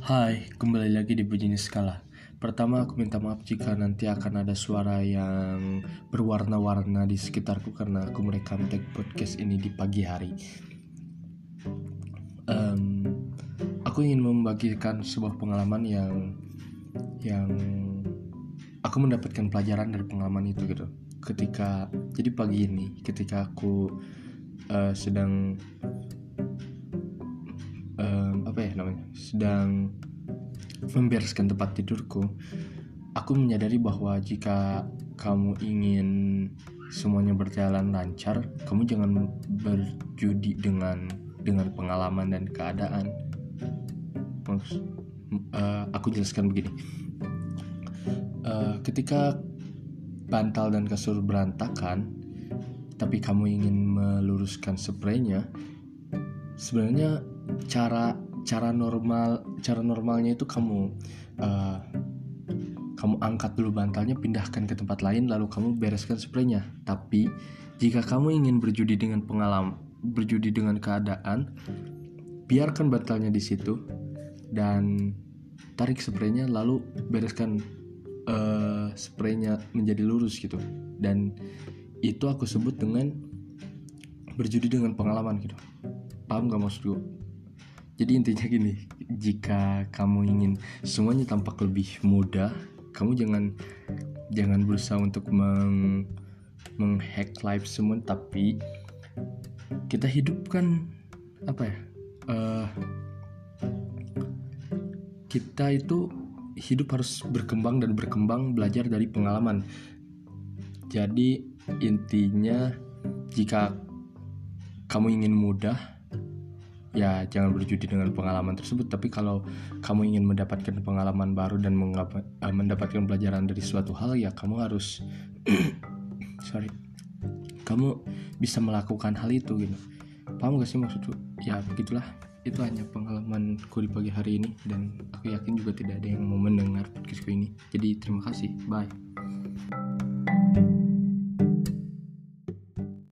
Hai, kembali lagi di Bujini Skala. Pertama, aku minta maaf jika nanti akan ada suara yang berwarna-warna di sekitarku karena aku merekam tag podcast ini di pagi hari. Um, aku ingin membagikan sebuah pengalaman yang yang aku mendapatkan pelajaran dari pengalaman itu gitu. Ketika jadi pagi ini, ketika aku uh, sedang apa ya namanya? Sedang membereskan tempat tidurku. Aku menyadari bahwa jika kamu ingin semuanya berjalan lancar kamu jangan berjudi dengan dengan pengalaman dan keadaan. Maksud, uh, aku jelaskan begini. Uh, ketika bantal dan kasur berantakan tapi kamu ingin meluruskan spraynya sebenarnya cara cara normal cara normalnya itu kamu uh, kamu angkat dulu bantalnya pindahkan ke tempat lain lalu kamu bereskan spraynya. Tapi jika kamu ingin berjudi dengan pengalaman berjudi dengan keadaan biarkan bantalnya di situ dan tarik spraynya lalu bereskan uh, spraynya menjadi lurus gitu. Dan itu aku sebut dengan berjudi dengan pengalaman gitu. Paham gak maksudku jadi intinya gini jika kamu ingin semuanya tampak lebih mudah kamu jangan jangan berusaha untuk meng menghack live semua tapi kita hidupkan apa ya uh, kita itu hidup harus berkembang dan berkembang belajar dari pengalaman. Jadi intinya jika kamu ingin mudah ya jangan berjudi dengan pengalaman tersebut tapi kalau kamu ingin mendapatkan pengalaman baru dan uh, mendapatkan pelajaran dari suatu hal ya kamu harus sorry kamu bisa melakukan hal itu gitu. Paham gak sih maksudku? Ya begitulah. Itu hanya pengalamanku di pagi hari ini dan aku yakin juga tidak ada yang mau mendengar podcastku ini. Jadi terima kasih. Bye